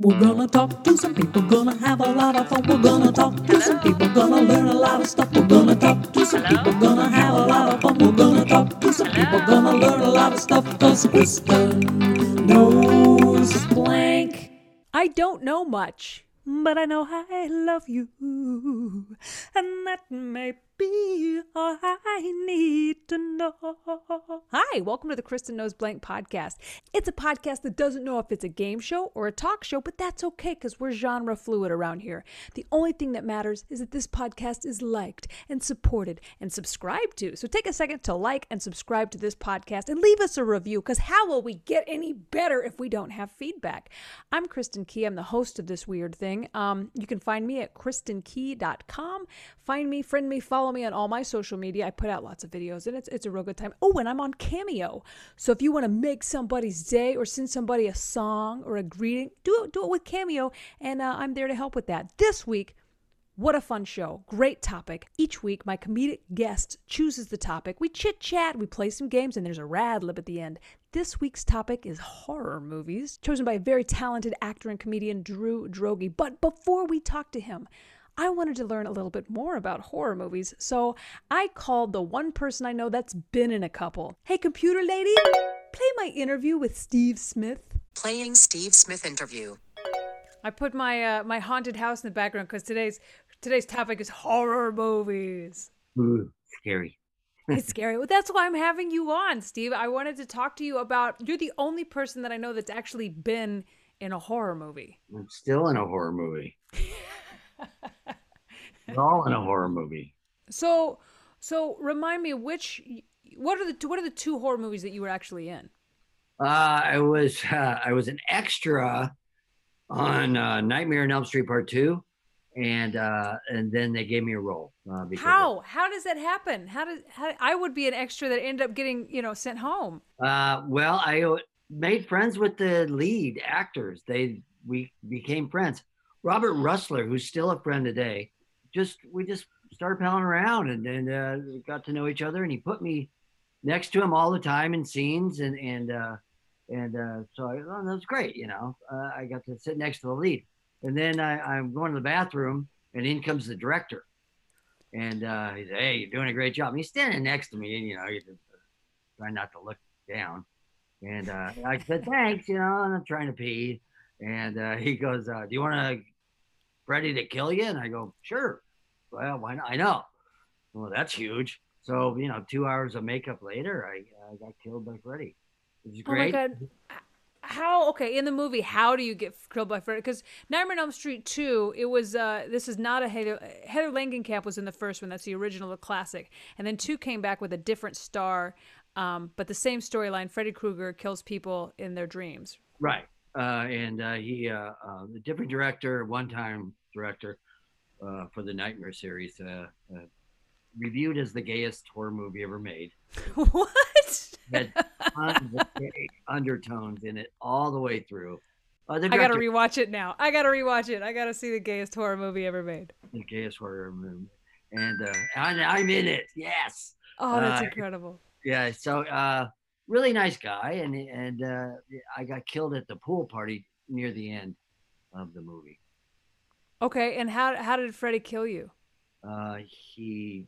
We're gonna talk to some people, gonna have a lot of fun. We're gonna talk to some people, gonna learn a lot of stuff. We're gonna talk to some people, gonna have a lot of fun. We're gonna talk to some people, gonna learn a lot of stuff. Cause Kristen knows blank. I don't know much, but I know I love you. And that may be all I need to know. Hi, welcome to the Kristen Knows Blank podcast. It's a podcast that doesn't know if it's a game show or a talk show, but that's okay because we're genre fluid around here. The only thing that matters is that this podcast is liked and supported and subscribed to. So take a second to like and subscribe to this podcast and leave us a review because how will we get any better if we don't have feedback? I'm Kristen Key. I'm the host of this weird thing. Um, you can find me at kristenkey.com. Find me, friend me, follow me on all my social media. I put out lots of videos and it's, it's a real good time. Oh, and I'm on Cameo. So if you want to make somebody's day or send somebody a song or a greeting, do it, do it with Cameo. And uh, I'm there to help with that. This week, what a fun show. Great topic. Each week, my comedic guest chooses the topic. We chit chat, we play some games, and there's a rad lib at the end. This week's topic is horror movies, chosen by a very talented actor and comedian, Drew Droege. But before we talk to him, I wanted to learn a little bit more about horror movies, so I called the one person I know that's been in a couple. Hey, computer lady, play my interview with Steve Smith. Playing Steve Smith interview. I put my uh, my haunted house in the background because today's today's topic is horror movies. Ooh, scary. It's scary. Well, that's why I'm having you on, Steve. I wanted to talk to you about. You're the only person that I know that's actually been in a horror movie. I'm still in a horror movie. We're all in a horror movie. So, so remind me which. What are the what are the two horror movies that you were actually in? Uh, I was uh, I was an extra on uh, Nightmare on Elm Street Part Two, and uh, and then they gave me a role. Uh, How how does that happen? How does how, I would be an extra that ended up getting you know sent home. Uh, well, I made friends with the lead actors. They we became friends. Robert Rusler, who's still a friend today, just we just started palling around and and uh, got to know each other. And he put me next to him all the time in scenes, and and uh, and uh, so I, oh, that was great. You know, uh, I got to sit next to the lead, and then I, I'm going to the bathroom, and in comes the director, and uh, he said, "Hey, you're doing a great job." And he's standing next to me, and you know, you just try not to look down. And uh, I said, "Thanks," you know, and I'm trying to pee, and uh, he goes, uh, "Do you want to Freddy to kill you?" And I go, "Sure." Well, why not? I know. Well, that's huge. So you know, two hours of makeup later, I, I got killed by Freddy. It was Oh my god. How okay in the movie? How do you get killed by Freddy? Because Nightmare on Elm Street two, it was uh this is not a Heather Heather Langenkamp was in the first one. That's the original, the classic, and then two came back with a different star, um, but the same storyline. Freddy Krueger kills people in their dreams. Right. Uh, and uh, he, uh, uh, the different director, one time director uh, for the Nightmare series, uh, uh, reviewed as the gayest horror movie ever made. what? Had tons of gay undertones in it all the way through. Uh, the I gotta director, rewatch it now. I gotta rewatch it. I gotta see the gayest horror movie ever made. the gayest horror movie. And uh, I, I'm in it. Yes. Oh, that's Uh, incredible. Yeah. So, uh, really nice guy. And, and uh, I got killed at the pool party near the end of the movie. Okay, and how how did Freddy kill you? uh, he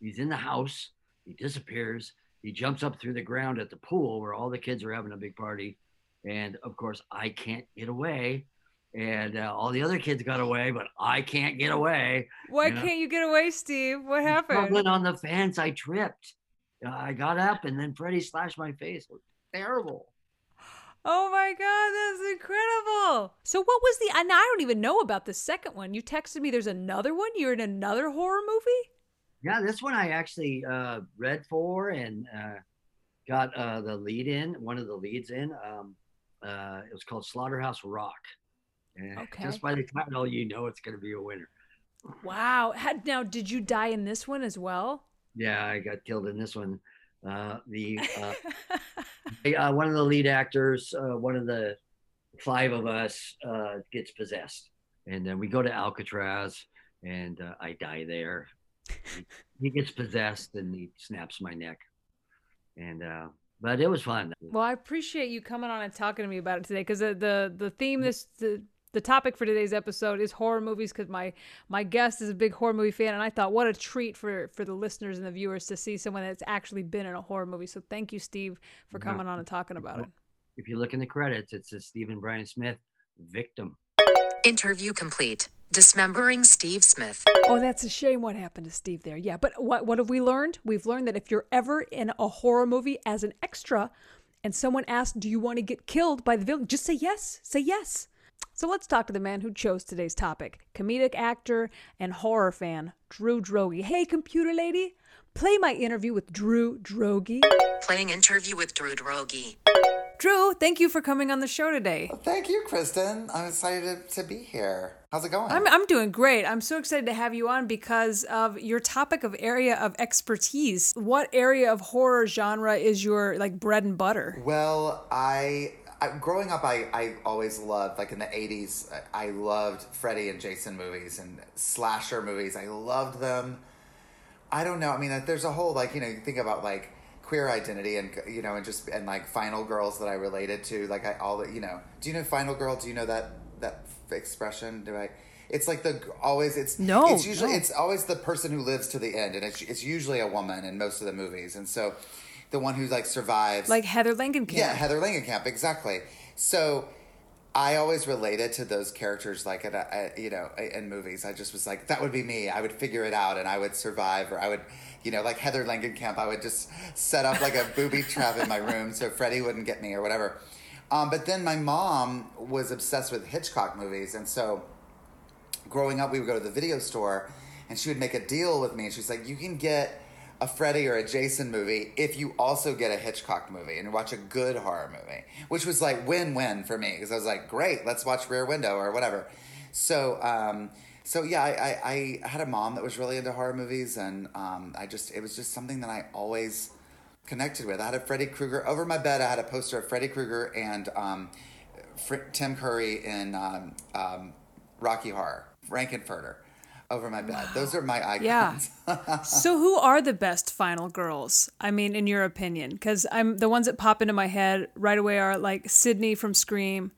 he's in the house he disappears he jumps up through the ground at the pool where all the kids are having a big party and of course i can't get away and uh, all the other kids got away but i can't get away Why Yeah. can't you get away, Steve? What happened? Stumbling on the fence i tripped i got up and then freddy slashed my face it was terrible Oh my god, that's incredible. So what was the and I don't even know about the second one. You texted me there's another one? You're in another horror movie? yeah this one i actually uh, read for and uh, got uh, the lead in one of the leads in um, uh, it was called slaughterhouse rock and Okay. just by the title you know it's going to be a winner Wow. Had, now did you die in this one as well? Yeah i got killed in this one. Uh, the uh, uh, one of the lead actors uh, one of the five of us uh, gets possessed. And then we go to alcatraz and uh, i die there. He, gets possessed and he snaps my neck. And uh, but it was fun. Well, I appreciate you coming on and talking to me about it today because the, the the theme this the the topic for today's episode is horror movies because my my guest is a big horror movie fan and i thought what a treat for for the listeners and the viewers to see someone that's actually been in a horror movie so thank you steve for coming on and talking about it If you look in the credits, it says Stephen Brian Smith, victim. Interview complete. Dismembering Steve Smith. oh that's a shame what happened to steve there yeah but what what have we learned we've learned that if you're ever in a horror movie as an extra and someone asks do you want to get killed by the villain just say yes say yes so let's talk to the man who chose today's topic comedic actor and horror fan, Drew Droege. Hey, computer lady, play my interview with Drew Droege. Playing interview with Drew Droege. Drew, thank you for coming on the show today. Thank you, Kristen. I'm excited to be here. How's it going? I'm, I'm doing great. I'm so excited to have you on because of your topic of area of expertise. What area of horror genre is your like bread and butter? well, I, I growing up, I, I always loved like in the '80s. I loved Freddy and Jason movies and slasher movies. I loved them. I don't know. I mean, there's a whole like you know you think about like queer identity and you know and just and like final girls that I related to. Like I all the you know. Do you know final girl? Do you know that that expression? Do I? It's like the always. It's No, It's usually no. it's always the person who lives to the end, and it's it's usually a woman in most of the movies, and so the one who like survives. Like Heather Langenkamp. Yeah, Heather Langenkamp, exactly. So I always related to those characters, like at, you know, in movies. I just was like, that would be me. I would figure it out, and I would survive, or I would, you know, like Heather Langenkamp. I would just set up like a booby trap in my room so Freddy wouldn't get me or whatever. Um, but then my mom was obsessed with Hitchcock movies, and so growing up, we would go to the video store and she would make a deal with me. And she's like, You can get a Freddy or a Jason movie if you also get a Hitchcock movie and watch a good horror movie, which was like win win for me because I was like, Great, let's watch Rear Window or whatever. So, um, so yeah, I, I, I had a mom that was really into horror movies, and um, I just it was just something that I always connected with. I had a Freddy Krueger over my bed. I had a poster of Freddy Krueger and um, Fr- Tim Curry in um, um, Rocky Horror, Frank-N-Furter, over my bed. Those are my icons. Yeah. so who are the best final girls? I mean, in your opinion, because I'm the ones that pop into my head right away are like Sydney from Scream,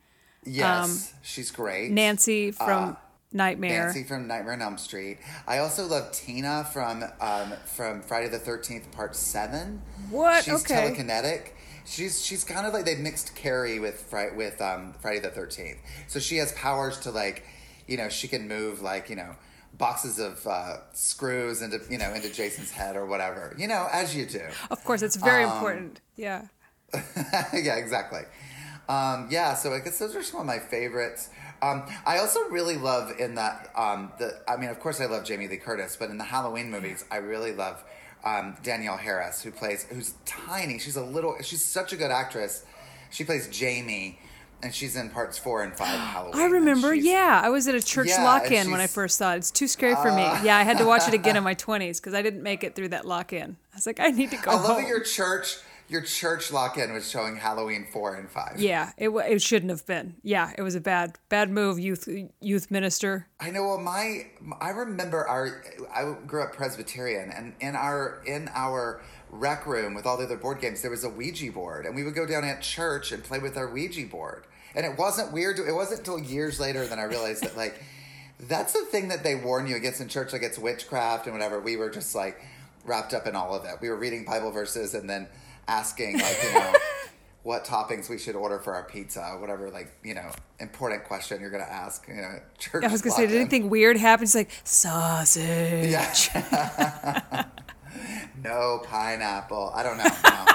yes, she's great. Nancy from Nightmare. Nancy from Nightmare on Elm Street. I also love Tina from um, from Friday the Thirteenth Part Seven. What? She's Okay. telekinetic. She's she's kind of like they mixed Carrie with with um, Friday the Thirteenth. So she has powers to like, you know, she can move like you know boxes of uh, screws into you know into Jason's head or whatever. You know, as you do. Of course, it's very Um, important. Yeah. yeah, exactly. Um, yeah, so I guess those are some of my favorites. Um, I also really love in that um, the. I mean, of course, I love Jamie Lee Curtis, but in the Halloween movies, I really love um, Danielle Harris, who plays who's tiny. She's a little. She's such a good actress. She plays Jamie, and she's in parts four and five of Halloween. I remember. Yeah, I was at a church Yeah, lock-in when I Uh. first saw it. It's too scary for me. Yeah, I had to watch it again in my 20s because I didn't make it through that lock-in. I was like, I need to go I love home. that your church. Your church lock-in was showing Halloween four and five. Yeah, it it shouldn't have been. Yeah, it was a bad bad move, youth youth minister. I know. Well, my I remember our. I grew up Presbyterian, and in our in our rec room with all the other board games, there was a Ouija board, and we would go down at church and play with our Ouija board. And it wasn't weird. It wasn't until years later that I realized that like that's the thing that they warn you against in church, like it's witchcraft and whatever. We were just like wrapped up in all of it. We were reading Bible verses and then asking like you know. What toppings we should order for our pizza? Whatever, like you know, important question you're gonna ask. You know, church. I was gonna say, did anything weird happen? It's like sausage. Yeah. no pineapple. I don't know. No.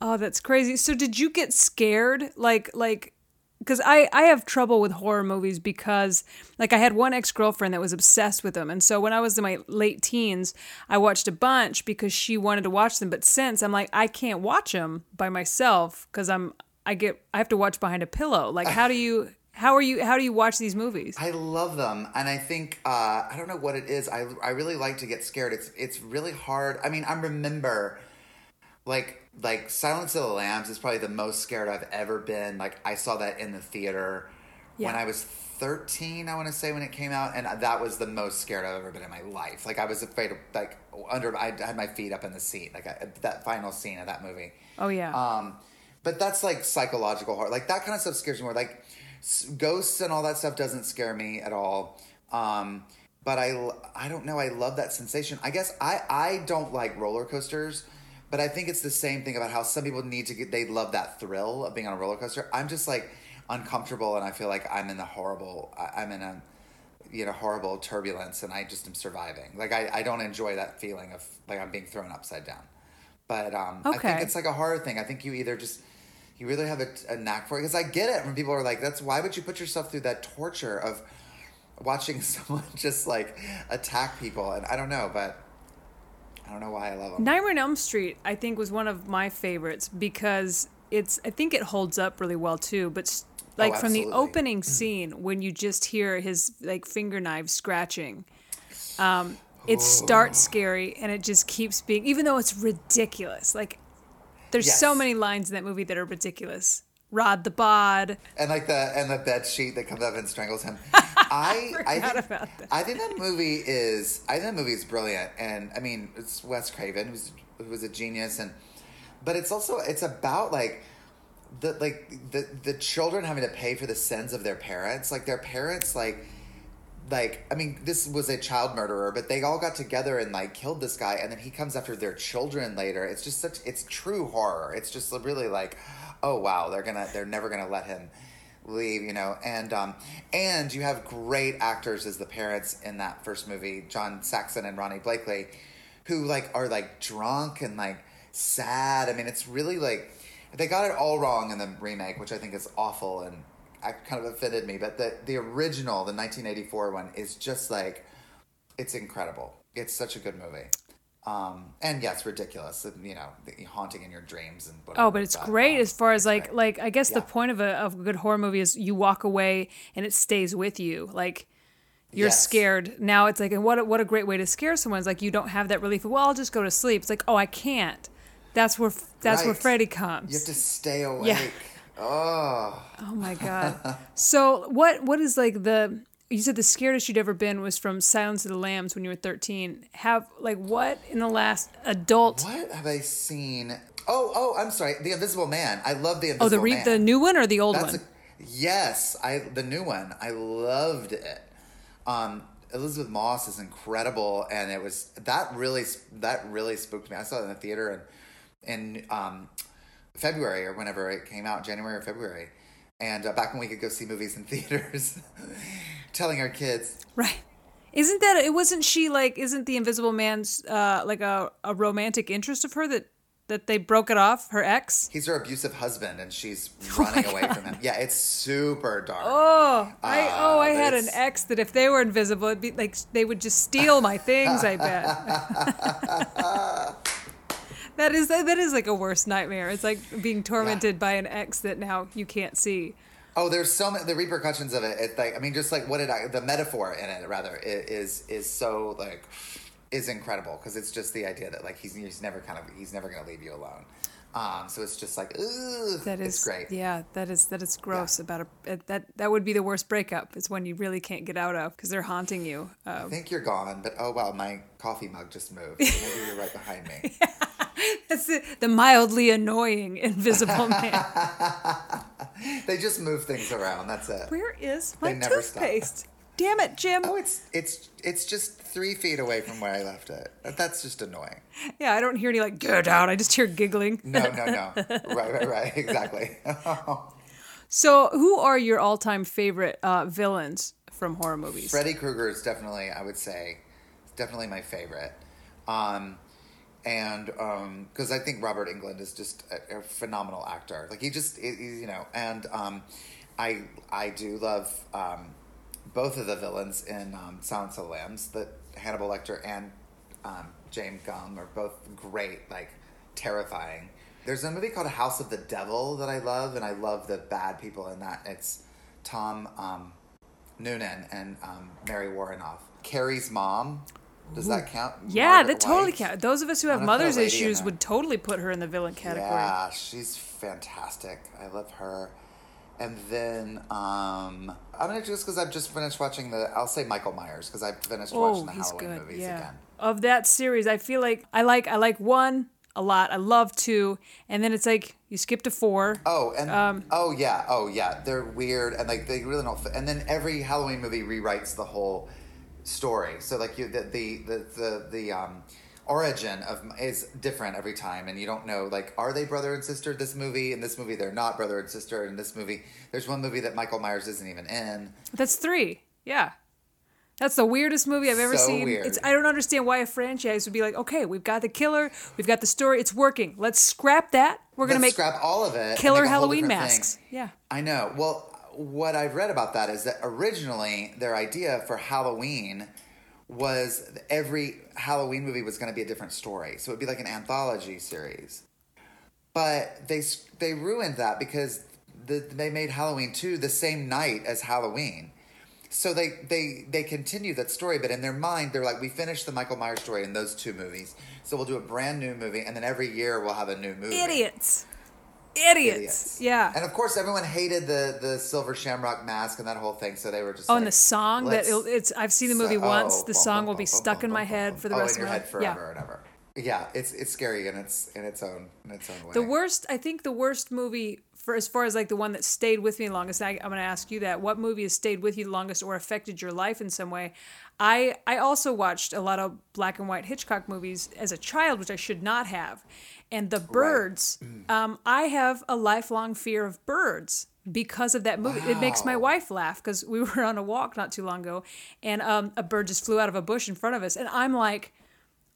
Oh, that's crazy. So did you get scared? Like like because I, I have trouble with horror movies because like I had one ex-girlfriend that was obsessed with them. And so when I was in my late teens, I watched a bunch because she wanted to watch them. But since I'm like, I can't watch them by myself because I'm I get I have to watch behind a pillow. Like how do you how are you how do you watch these movies? I love them, and I think uh, I don't know what it is. I I really like to get scared. It's it's really hard. I mean, I remember like like Silence of the Lambs is probably the most scared I've ever been. Like I saw that in the theater. when I was 13, I want to say when it came out, and that was the most scared I've ever been in my life. Like I was afraid of like under I had my feet up in the seat. Like I, that final scene of that movie. Oh yeah. Um, but that's like psychological horror. Like that kind of stuff scares me more. Like s- ghosts and all that stuff doesn't scare me at all. Um, but I I don't know. I love that sensation. I guess I, I don't like roller coasters, but I think it's the same thing about how some people need to get. They love that thrill of being on a roller coaster. I'm just like uncomfortable, and I feel like I'm in the horrible. I'm in a you know horrible turbulence and i just am surviving like i, I don't enjoy that feeling of like i'm being thrown upside down but um i think it's like a horror thing i think you either just you really have a, a knack for it because i get it when people are like that's why would you put yourself through that torture of watching someone just like attack people and i don't know but i don't know why i love them Nightmare on Elm Street, I think, was one of my favorites because it's. I think it holds up really well too. But s- like from the Oh, opening scene, when you just hear his like finger knives scratching, um, it starts scary and it just keeps being. Even though it's ridiculous, like there's so many lines in that movie that are ridiculous. Rod the bod. and like the and the bed sheet that comes up and strangles him. I I Forgot think, about that. I think that movie is I think that movie is brilliant, and I mean it's Wes Craven who's who was a genius, and but it's also it's about like the like the the children having to pay for the sins of their parents, like their parents like like I mean, this was a child murderer, but they all got together and like killed this guy, and then he comes after their children later. It's just such it's true horror. It's just really like, oh wow, they're gonna they're never gonna let him leave, you know. And um and you have great actors as the parents in that first movie, John Saxon and Ronee Blakley, who like are like drunk and like sad. I mean, it's really like they got it all wrong in the remake, which I think is awful and I kind of offended me. But the the original, the 1984 one, is just like it's incredible. It's such a good movie. Um, and yeah, it's ridiculous. You know, the haunting in your dreams and whatever. Oh, but it's great as far as like like I guess the point of a of a good horror movie is you walk away and it stays with you. Like you're Yes. scared. Now it's like and what a, what a great way to scare someone. It's like you don't have that relief of well, I'll just go to sleep. It's like, "Oh, I can't." That's where that's where Freddy comes. You have to stay awake. Oh, Oh my god. so what what is like the you said the scariest you'd ever been was from Silence of the Lambs when you were 13. Have like what in the last adult what have I seen? Oh, oh, I'm sorry. The Invisible Man. I love the Oh, Invisible the re- Man. the new one or the old That's one? a, yes, I the new one. I loved it. Um, Elisabeth Moss is incredible, and it was that really that really spooked me. I saw it in the theater in in um, February or whenever it came out, January or February, and uh, back when we could go see movies in theaters, telling our kids, Right. Isn't that it wasn't she like isn't the invisible man's uh like a, a romantic interest of her that that they broke it off, her ex? he's her abusive husband, and she's Oh running away from him. Yeah, it's super dark. Oh, I oh I had an ex that if they were invisible it'd be like they would just steal my things, I bet. that is that is like a worse nightmare. It's like being tormented by an ex that now you can't see. Oh, there's so many the repercussions of it. It's like I mean, just like what did I the metaphor in it rather is is so like is incredible because it's just the idea that like he's he's never kind of he's never gonna leave you alone. Um, so it's just like ooh, That is it's great. Yeah, that is that is gross about a that that would be the worst breakup. Is when you really can't get out of because they're haunting you. Uh, I think you're gone, but oh wow, my coffee mug just moved. Maybe you're right behind me. That's the, the mildly annoying invisible man. they just move things around. That's it. Where is my They never toothpaste? Damn it, Jim. Oh, it's it's it's just three feet away from where I left it. That's just annoying. Yeah, I don't hear any like get out. I just hear giggling. No, no, no. right, right, right. Exactly. So, who are your all-time favorite uh, villains from horror movies? Freddy Krueger is definitely, I would say, definitely my favorite. Um, and because I think Robert Englund is just a, a phenomenal actor. Like he just, he- he- you know, and um, I I do love um, both of the villains in um, Silence of the Lambs. That Hannibal Lecter and um, James Gumb are both great, like terrifying. There's a movie called House of the Devil that I love, and I love the bad people in that. It's Tom um, Noonan and um, Mary Woronov. Carrie's mom. Does that count? Yeah, Margaret that totally White? counts. Those of us who have I'm gonna put a mother's lady issues would totally put her in the villain category. Yeah, she's fantastic. I love her. and then um, I'm gonna just because I've just finished watching the. I'll say Michael Myers because I've finished watching Oh, the he's Halloween good. movies Yeah. again. Of that series, I feel like I like I like one a lot. I love two, and then it's like you skip to four. Oh, and Um, oh yeah, oh yeah, they're weird and like they really don't. Fit. And then every Halloween movie rewrites the whole story. So like you, the the the the, the um, origin of is different every time, and you don't know like are they brother and sister? This movie in this movie they're not brother and sister. In this movie, there's one movie that Michael Myers isn't even in. That's three. Yeah. That's the weirdest movie I've ever So seen. weird. It's I don't understand why a franchise would be like, okay, we've got the killer, we've got the story, it's working. Let's scrap that. We're gonna make scrap all of it. killer make a whole Halloween different thing. masks. Yeah. I know. Well, what I've read about that is that originally their idea for Halloween was every Halloween movie was going to be a different story. So it'd be like an anthology series. But they they ruined that because the, they made Halloween 2 the same night as Halloween. So they they they continue that story, but in their mind they're like, we finished the Michael Myers story in those two movies, so we'll do a brand new movie, and then every year we'll have a new movie. Idiots. Idiots. Idiots. Yeah. And of course, everyone hated the the silver shamrock mask and that whole thing, so they were just. Oh, like, and the song that it's I've seen the movie so- oh, once. oh, The bum, song bum, will be stuck bum, in my head for the oh, rest in of your my head yeah. forever and ever. Yeah, it's it's scary in its in its own in its own way. The worst, I think, the worst movie for as far as like the one that stayed with me longest. I, I'm going to ask you that. What movie has stayed with you the longest or affected your life in some way? I I also watched a lot of black and white Hitchcock movies as a child, which I should not have. And the birds, um, I have a lifelong fear of birds because of that movie. It makes my wife laugh because we were on a walk not too long ago, and um, a bird just flew out of a bush in front of us, and I'm like.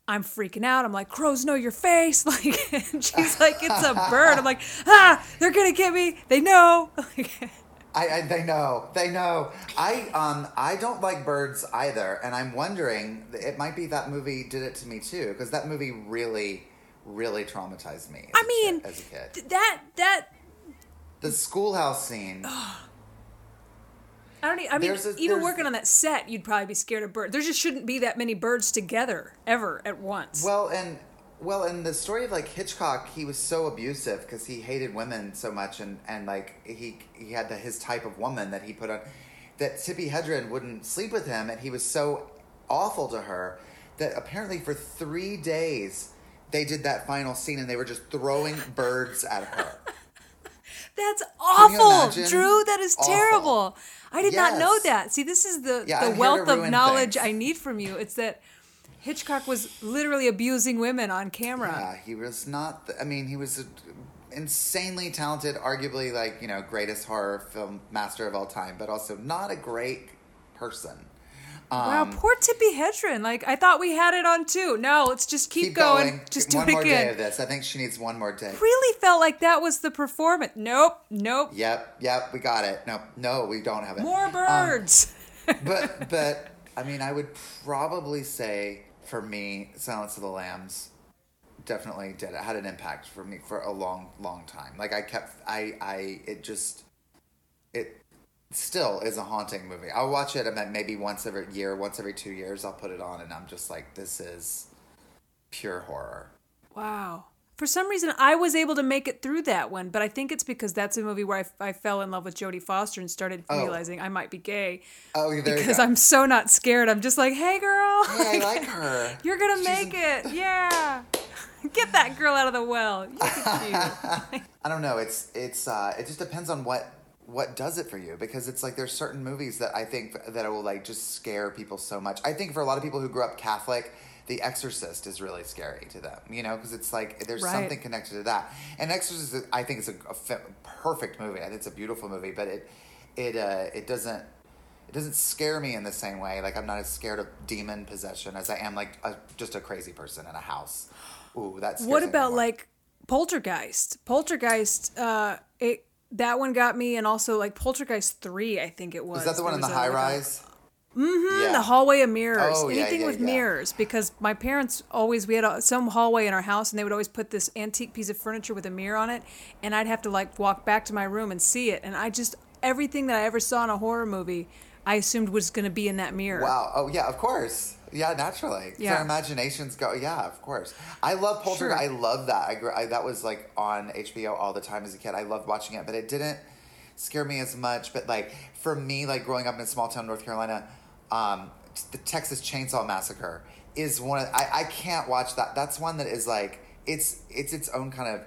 I'm freaking out. I'm like, crows know your face. Like, and she's like, it's a bird. I'm like, ah, they're gonna get me. They know. I, I they know they know. I um I don't like birds either, and I'm wondering it might be that movie did it to me too because that movie really really traumatized me. I mean, as a kid, that that the schoolhouse scene. I don't. Even, I mean, a- even working on that set, you'd probably be scared of birds. There just shouldn't be that many birds together ever at once. Well, and well, in the story of like Hitchcock, he was so abusive because he hated women so much, and and like he he had the, his type of woman that he put on. That Tippi Hedren wouldn't sleep with him, and he was so awful to her that apparently for three days they did that final scene, and they were just throwing birds at her. That's awful. Drew. That is Awful. terrible. I did not know that. See, this is the Yeah, the I'm here to wealth of knowledge things. I need from you. It's that Hitchcock was literally abusing women on camera. Yeah, he was not. I mean, he was insanely talented, arguably like you know greatest horror film master of all time, but also not a great person. Wow, Um, poor Tippi Hedren. Like I thought we had it on two. No, let's just keep, going. Just do one it more again. day of this. I think she needs one more day. Really felt like that was the performance. Nope, nope. Yep, yep, we got it. No, no, we don't have it. More Um, birds. but but I mean, I would probably say for me, Silence of the Lambs definitely did it. Had an impact for me for a long, long time. Like I kept, I, I, it just, it still is a haunting movie. I'll watch it about maybe once every year, once every two years. I'll put it on, and I'm just like, this is pure horror. wow. For some reason, I was able to make it through that one, but I think it's because that's a movie where I, I fell in love with Jodie Foster and started Oh. realizing I might be gay Oh, because. I'm so not scared. I'm just like, hey, girl, Hey, I like her. you're gonna She's make an- it. Yeah, get that girl out of the well. You. I don't know. It's it's uh, it just depends on what what does it for you because it's like there's certain movies that I think that will like just scare people so much. I think for a lot of people who grew up Catholic, The Exorcist is really scary to them. You know, because it's like there's Right. something connected to that. And Exorcist, is, I think, is a, a perfect movie. I think it's a beautiful movie, but it it uh, it doesn't. It doesn't scare me in the same way. Like I'm not as scared of demon possession as I am like a, just a crazy person in a house. Ooh, that's. What about like Poltergeist? Poltergeist, uh, it that one got me, and also like Poltergeist three, I think it was. Is that the one There in the was a- high like a- rise? Mm, the hallway of mirrors. Oh, Anything yeah, with yeah. mirrors, because my parents always we had a, some hallway in our house, and they would always put this antique piece of furniture with a mirror on it, and I'd have to like walk back to my room and see it, and I just everything that I ever saw in a horror movie, I assumed was going to be in that mirror. Wow. Oh yeah, of course. Yeah, naturally. Yeah. Our imaginations go. Yeah, of course. I love Poltergeist. Sure. I love that. I, gr- I that was like on HBO all the time as a kid. I loved watching it, but it didn't scare me as much. But like for me, like growing up in a small town, North Carolina, um, the Texas Chainsaw Massacre is one. Of, I I can't watch that. That's one that is like it's it's its own kind of.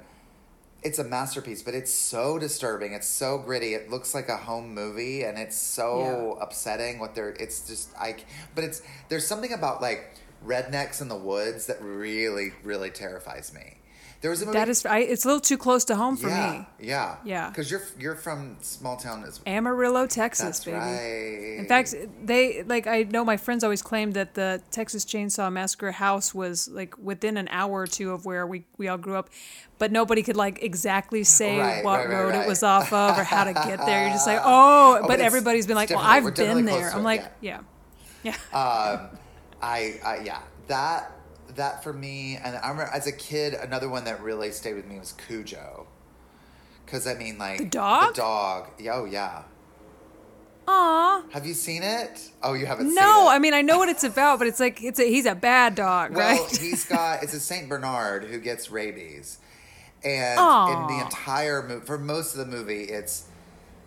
It's a masterpiece, but it's so disturbing. It's so gritty. It looks like a home movie, and it's so upsetting. What they're, it's just I. But it's there's something about like rednecks in the woods that really, really terrifies me. There was a movie. That is, I, it's a little too close to home for yeah, me. Yeah, Yeah. Because you're you're from small town as well. Amarillo, Texas, That's baby. right. In fact, they like I know my friends always claimed that the Texas Chainsaw Massacre house was like within an hour or two of where we, we all grew up, but nobody could like exactly say Right, what right, road it was off of or how to get there. You're just like, oh, but but everybody's been like, well, I've been there. I'm like, yeah, yeah. um, I, I yeah that that for me and I remember as a kid another one that really stayed with me was Cujo because I mean like The dog? the dog yeah, oh yeah Aw. have you seen it oh you haven't seen No, I mean I know what it's about, but it's like it's a he's a bad dog, well right? he's got it's a Saint Bernard who gets rabies and Aw. in the entire movie for most of the movie it's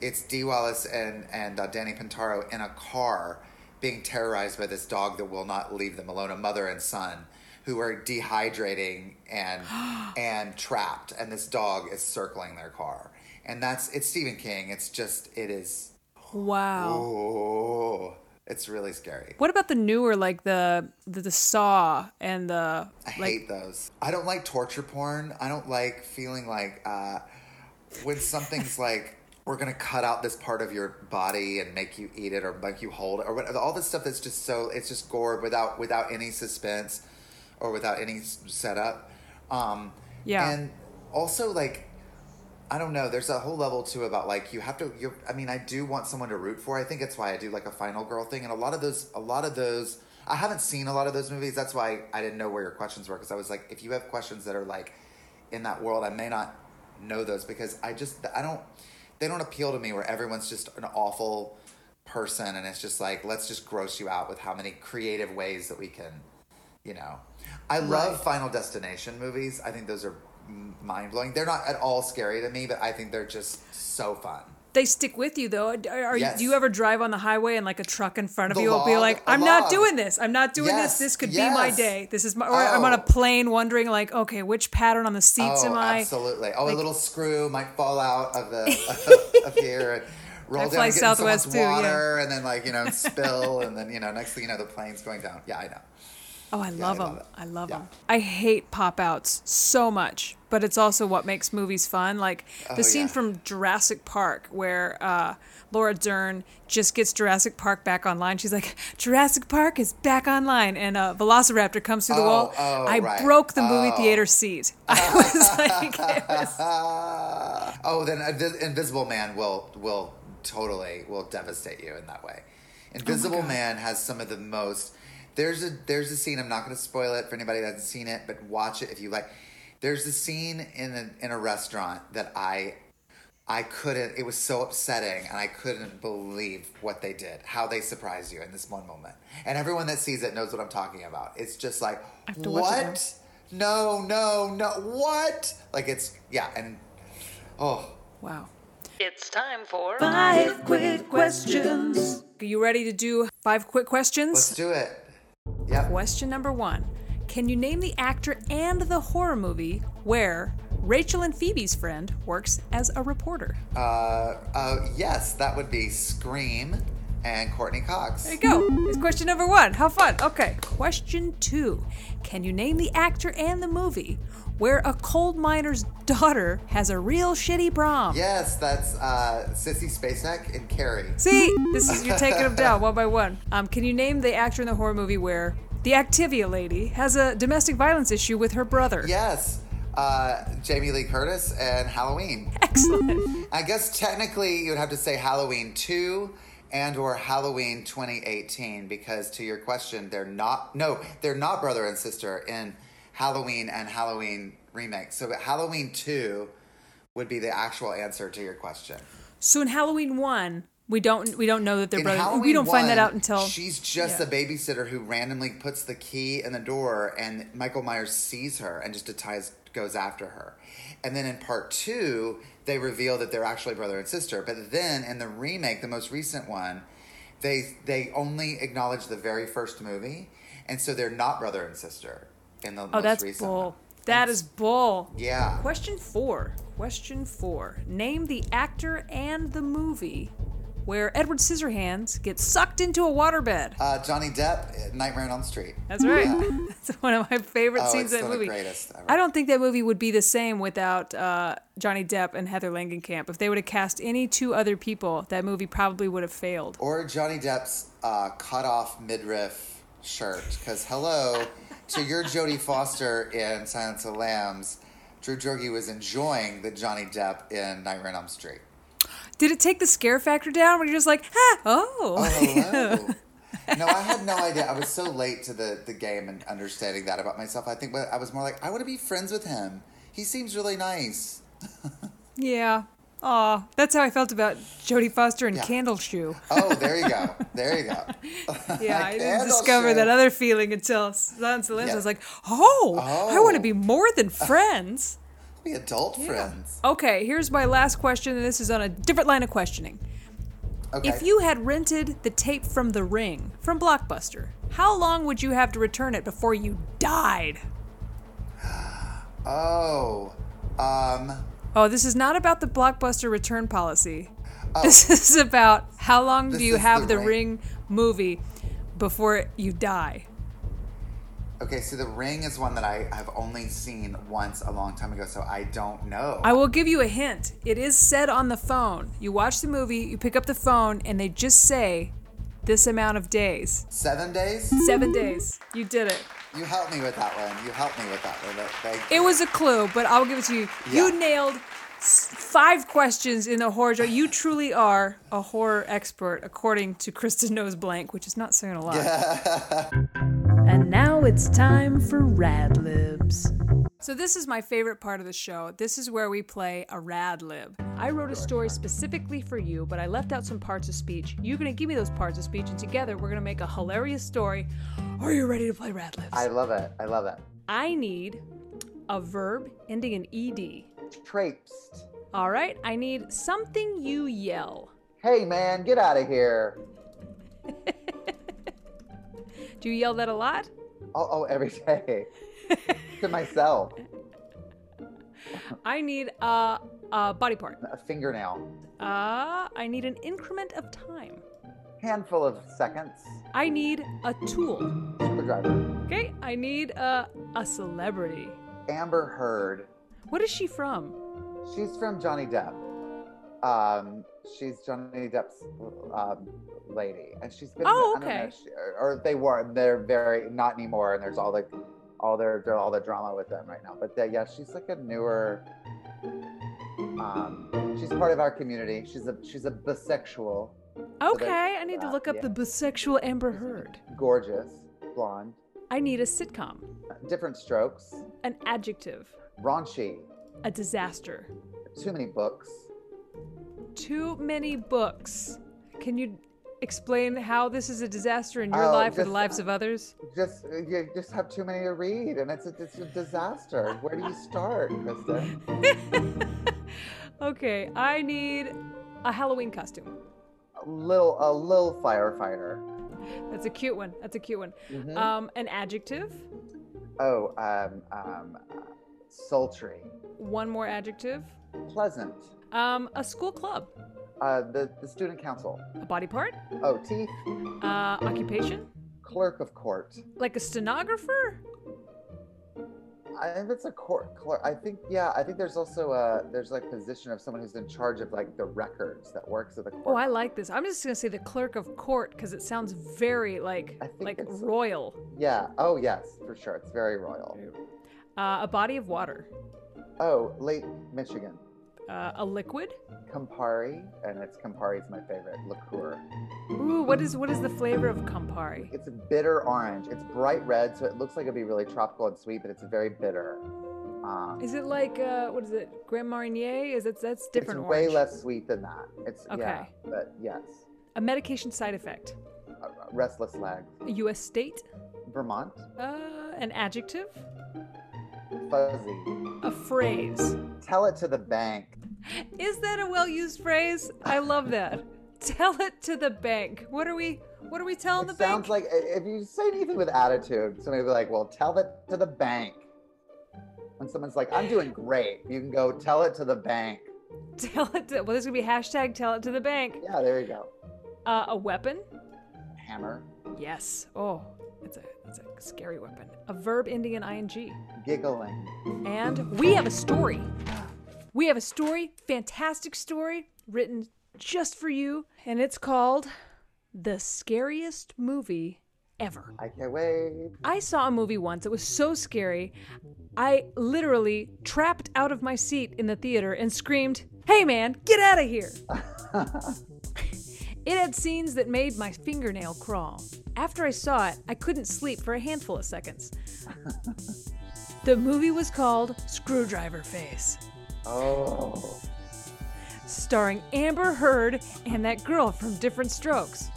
it's Dee Wallace and and uh, Danny Pintauro in a car being terrorized by this dog that will not leave them alone, a mother and son who are dehydrating and and trapped, and this dog is circling their car. And that's it's Stephen King. It's just it is wow. oh, it's really scary. What about the newer like the the, the Saw and the I like hate those. I don't like torture porn. I don't like feeling like uh, when something's like we're gonna cut out this part of your body and make you eat it or make you hold it or what, all this stuff that's just so it's just gore without without any suspense or without any setup. Um, Yeah. and also like I don't know. There's a whole level too about like you have to. You, I mean, I do want someone to root for. I think it's why I do like a Final Girl thing, and a lot of those, a lot of those. I haven't seen a lot of those movies. That's why I didn't know where your questions were because I was like, if you have questions that are like in that world, I may not know those because I just I don't. They don't appeal to me where everyone's just an awful person and it's just like let's just gross you out with how many creative ways that we can you know i love Right. final destination movies i think those are mind blowing they're not at all scary to me but i think they're just so fun they stick with you though. Are, you, Yes. do you ever drive on the highway and like a truck in front of The you will be like, "I'm not log. doing this. I'm not doing Yes, this. This could be my day. This is my." Or I'm on a Oh. plane wondering like, "Okay, which pattern on the seats oh am I?" absolutely oh like- a little screw might fall out of the of here and roll I down fly and get Southwest too, yeah. water and then like you know spill and then you know next thing you know the plane's going down yeah i know Oh, I love I them. love. I love Yeah. them. I hate pop outs so much, but it's also what makes movies fun. Like the Oh, scene yeah. from Jurassic Park where uh, Laura Dern just gets Jurassic Park back online. She's like, Jurassic Park is back online. And a Velociraptor comes through the Oh, wall. oh, I right. broke the movie Oh. theater seat. I was like, was, oh, then Invi- Invisible Man will will totally will devastate you in that way. Invisible Man has some of the most. There's a there's a scene. I'm not going to spoil it for anybody that hasn't seen it, but watch it if you like. There's a scene in a, in a restaurant that I I couldn't. It was so upsetting, and I couldn't believe what they did, how they surprised you in this one moment. And everyone that sees it knows what I'm talking about. It's just like, have to watch it now. what? No, no, no, what? Like it's yeah, and oh, wow. It's time for Five quick questions. Are you ready to do five quick questions? let's do it. Yep. Question number one Can you name the actor and the horror movie where Rachel and Phoebe's friend works as a reporter? Uh, uh, yes, that would be Scream and Courteney Cox. There you go. It's question number one. How fun. Okay. Question two Can you name the actor and the movie where a coal miner's daughter has a real shitty prom? Yes, that's uh, Sissy Spacek and Carrie. See, this is you're taking them down one by one. Um, can you name the actor in the horror movie where the Activia lady has a domestic violence issue with her brother? Yes, uh, Jamie Lee Curtis and Halloween. Excellent. I guess technically you would have to say Halloween 2 and or Halloween 2018 because to your question they're not no, they're not brother and sister in Halloween and Halloween remake. So Halloween 2 would be the actual answer to your question. So in Halloween one, we don't we don't know that they're In brothers. Halloween we don't find that out until she's just yeah. a babysitter who randomly puts the key in the door, and Michael Myers sees her and just decides goes after her. And then in part two, they reveal that they're actually brother and sister. But then in the remake, the most recent one, they they only acknowledge the very first movie, and so they're not brother and sister in the Oh, most that's recent bull. one. That is bull. Yeah. Question four. Question four. Name the actor and the movie where Edward Scissorhands gets sucked into a waterbed. Uh, Johnny Depp, Nightmare on Elm Street. That's right. That's one of my favorite Oh, scenes it's that the movie. greatest ever. I don't think that movie would be the same without uh, Johnny Depp and Heather Langenkamp. If they would have cast any two other people, that movie probably would have failed. Or Johnny Depp's uh, cut off midriff shirt. Because, hello, to your Jodie Foster in Silence of the Lambs, Drew Droege was enjoying the Johnny Depp in Nightmare on Elm Street. Did it take the scare factor down when you're just like, ah, oh? Oh, hello. no, I had no idea. I was so late to the, the game and understanding that about myself. I think I was more like, I want to be friends with him. He seems really nice. yeah. Aw, that's how I felt about Jodie Foster and Yeah. Candle Shoe. Oh, there you go. There you go. Yeah, I didn't discover Shoe. that other feeling until Silence of the Lambs. Yeah. I was like, oh, I want to Oh. be more than friends. Be adult friends. Okay, here's my last question, and this is on a different line of questioning. Okay. If you had rented the tape from The Ring from Blockbuster, how long would you have to return it before you died? Oh, um, Oh, this is not about the Blockbuster return policy. Oh. This is about how long Oh. This do you have The the Ring. Ring movie before you die? okay. So the ring is one that I have only seen once a long time ago, so I don't know. I will give you a hint. It is said on the phone. You watch the movie, you pick up the phone, and they just say this amount of days. Seven days. Seven days. You did it. You helped me with that one. You helped me with that one. Thank It was a clue, but I'll give it to you. You nailed five questions in the horror genre. You truly are a horror expert, according to Kristen Knows Blank, which is not saying a lot. and now it's time for Rad Libs. So this is my favorite part of the show. This is where we play a rad lib. I wrote a story specifically for you, but I left out some parts of speech. You're gonna give me those parts of speech, and together we're gonna make a hilarious story. Are you ready to play rad libs? I love it. I love it. I need a verb ending in ed. Traipsed. All right, I need something you yell. Hey man, get out of here. Do you yell that a lot? Oh, oh every day. to myself. I need a, a body part. A fingernail. Uh, I need an increment of time. Handful of seconds. I need a tool. Screwdriver. Okay, I need a, a celebrity. Amber Heard. What is she from? She's from Johnny Depp. Um, she's Johnny Depp's um, lady, and she's been. Oh, don't know, okay. she- or, or they were. They're very not anymore, and there's all the, all their all the drama with them right now. But uh, yeah, she's like a newer. Um, she's part of our community. She's a she's a bisexual, Okay, I need to look up yeah. the bisexual Amber Heard. gorgeous, blonde, I need a sitcom, different strokes, an adjective, raunchy, a disaster. too many books. Too many books. Can you explain how this is a disaster in your Oh, life or the lives of others? Just you just have too many to read, and it's a, it's a disaster. Where do you start, Kristen? Okay, I need a Halloween costume. A little a little firefighter. That's a cute one. That's a cute one. Mhm. Um, an adjective. Oh, um, um, sultry, One more adjective. pleasant. Um, a school club. Uh, the the student council. A body part. Oh, teeth. Uh, occupation. Clerk of court. Like a stenographer. I think it's a court clerk. I think yeah. I think there's also a there's like position of someone who's in charge of like the records that works at the court. Oh, I like this. I'm just gonna say the clerk of court because it sounds very like like royal. Yeah. Oh yes, for sure. It's very royal. Uh, a body of water. Oh, Lake Michigan. Uh, a liquid. Campari, and it's Campari is my favorite liqueur. Ooh, what is what is the flavor of Campari? It's a bitter orange. It's bright red, so it looks like it'd be really tropical and sweet, but it's very bitter. Um, Is it like uh, what is it? Grand Marnier? Is it that's different? It's way orange. less sweet than that. It's yeah, Okay. but yes. A medication side effect. Uh, restless legs. A U.S. state. Vermont. Uh, an adjective. fuzzy. A phrase. Tell it to the bank. Is that a well-used phrase? I love that. Tell it to the bank. What are we? What are we telling It the sounds bank? Sounds like if you say anything with attitude, somebody will be like, "Well, tell it to the bank." When someone's like, "I'm doing great," you can go, "Tell it to the bank." Tell it to. Well, this is gonna be hashtag. Tell it to the bank. Yeah, there you go. Uh, a weapon. Hammer, Yes. Oh, it's a it's a scary weapon. A verb ending in ing. giggling. And we have a story. We have a story, fantastic story, written just for you, and it's called The Scariest Movie Ever. I can't wait. I saw a movie once. It was so scary. I literally trapped out of my seat in the theater and screamed, Hey man, get out of here! it had scenes that made my fingernail crawl. After I saw it, I couldn't sleep for a handful of seconds. the movie was called Screwdriver Face, Oh, starring Amber Heard and that girl from Diff'rent Strokes.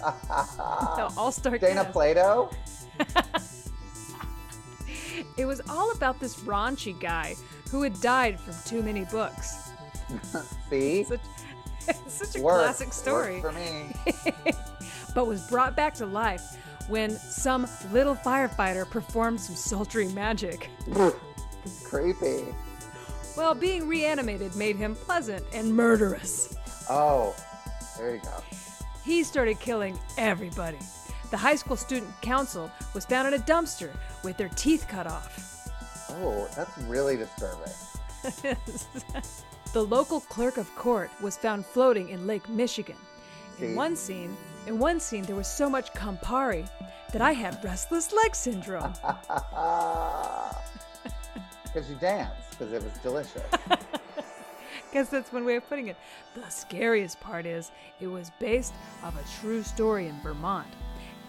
The all-star Dana cast. Plato. It was all about this raunchy guy who had died from too many books. See, Such, such a Works. classic story. Works for me. but was brought back to life when some little firefighter performed some sultry magic. Creepy. Well, being reanimated made him pleasant and murderous. Oh, there you go. He started killing everybody. The high school student council was found in a dumpster with their teeth cut off. Oh, that's really disturbing. the local clerk of court was found floating in Lake Michigan. In See? one scene, in one scene there was so much Campari that I had restless leg syndrome. Because you danced, because it was delicious. Guess that's one way of putting it. The scariest part is it was based off a true story in Vermont,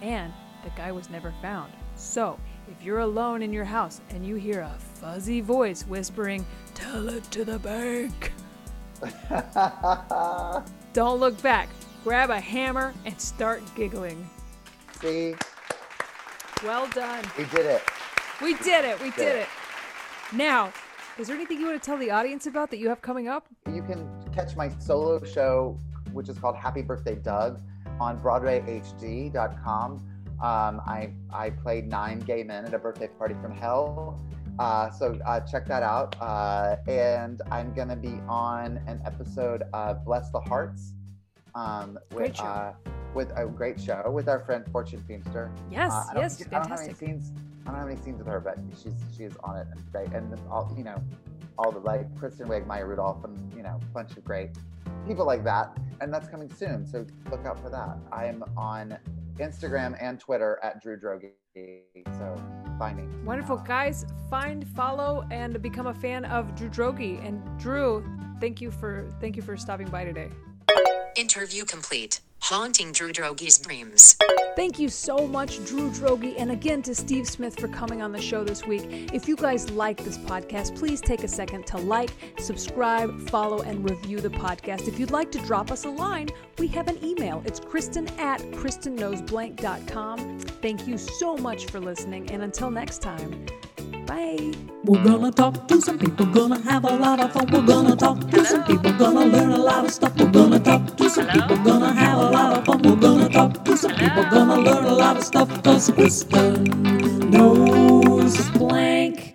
and the guy was never found. So, if you're alone in your house and you hear a fuzzy voice whispering, "Tell it to the bank," don't look back. Grab a hammer and start giggling. See, Well done. we did it. We did it. We did it. it. Now, is there anything you want to tell the audience about that you have coming up? You can catch my solo show, which is called Happy Birthday Doug, on BroadwayHD.com. Um, I I played nine gay men at a birthday party from hell. Uh, so uh, check that out. Uh, and I'm gonna be on an episode of Bless the Harts. Um, with. Uh, with a great show with our friend Fortune Feimster. Yes, Uh, yes, think- I don't have any fantastic. Scenes. I don't have any scenes with her, but she's she's on it and great. And then all you know, all the like Kristen Wiig, Maya Rudolph, and you know, a bunch of great people like that. And that's coming soon, so look out for that. I am on Instagram and Twitter at Drew Droege. So find me. Wonderful guys, find, follow, and become a fan of Drew Droege. And Drew, thank you for thank you for stopping by today. Interview complete. Haunting Drew Droege's dreams. Thank you so much, Drew Droege, and again to Steve Smith for coming on the show this week. If you guys like this podcast, please take a second to like, subscribe, follow, and review the podcast. If you'd like to drop us a line, we have an email. It's Kristen at KristenKnowsBlank.com. Thank you so much for listening, and until next time, Bye. We're gonna talk to some people, gonna have a lot of fun. We're gonna talk to Hello? some people, gonna learn a lot of stuff. We're gonna talk to some Hello? people, gonna have a lot of fun. We're gonna talk to some Hello? people, gonna learn a lot of stuff. Cause Krista knows blank.